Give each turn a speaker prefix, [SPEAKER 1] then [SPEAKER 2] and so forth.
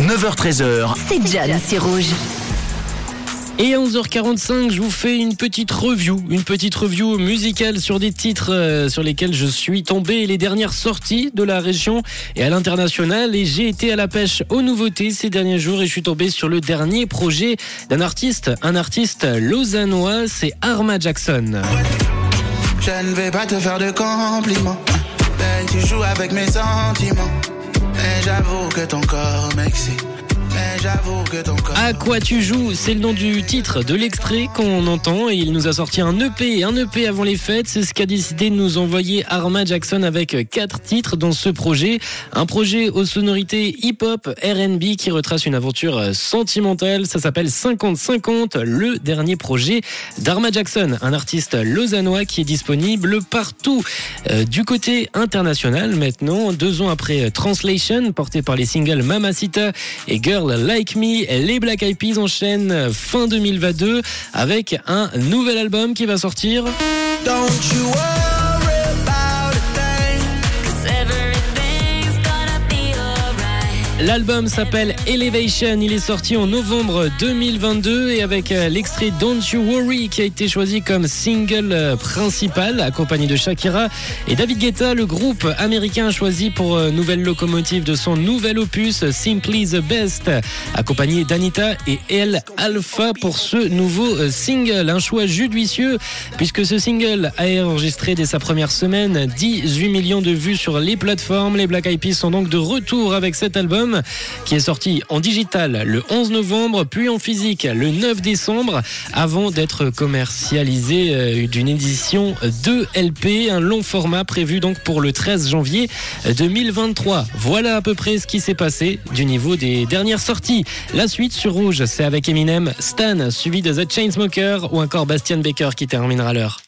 [SPEAKER 1] 9h13h.
[SPEAKER 2] C'est John, c'est rouge.
[SPEAKER 3] Et à 11h45, je vous fais une petite review, une petite review musicale sur des titres euh, sur lesquels je suis tombé, les dernières sorties de la région et à l'international. Et j'ai été à la pêche aux nouveautés ces derniers jours et je suis tombé sur le dernier projet d'un artiste, un artiste lausannois, c'est Arma Jackson.
[SPEAKER 4] Je ne vais pas te faire de compliments. Ben, tu joues avec mes sentiments. J'avoue que ton corps m'excite.
[SPEAKER 3] À quoi tu joues C'est le nom du titre de l'extrait qu'on entend et il nous a sorti un EP, un EP avant les fêtes. C'est ce qu'a décidé de nous envoyer Arma Jackson avec quatre titres dans ce projet. Un projet aux sonorités hip-hop, R&B qui retrace une aventure sentimentale. Ça s'appelle 50-50, le dernier projet d'Arma Jackson, un artiste lausannois qui est disponible partout. Euh, du côté international maintenant, deux ans après Translation, porté par les singles Mamacita et Girl Like Les Black Eyed Peas enchaînent fin 2022 avec un nouvel album qui va sortir. L'album s'appelle Elevation, il est sorti en novembre 2022 et avec euh, l'extrait Don't You Worry qui a été choisi comme single euh, principal accompagné de Shakira et David Guetta, le groupe américain a choisi pour euh, nouvelle locomotive de son nouvel opus Simply the Best accompagné d'Anita et El Alpha pour ce nouveau single, un choix judicieux puisque ce single a enregistré dès sa première semaine 18 millions de vues sur les plateformes. Les Black Eyed Peas sont donc de retour avec cet album qui est sorti en digital le 11 novembre, puis en physique le 9 décembre, avant d'être commercialisé euh, d'une édition 2 LP, un long format prévu donc pour le 13 janvier 2023. Voilà à peu près ce qui s'est passé du niveau des dernières sorties. La suite sur Rouge, c'est avec Eminem, Stan, suivi de The Chainsmokers ou encore Bastian Baker qui terminera l'heure.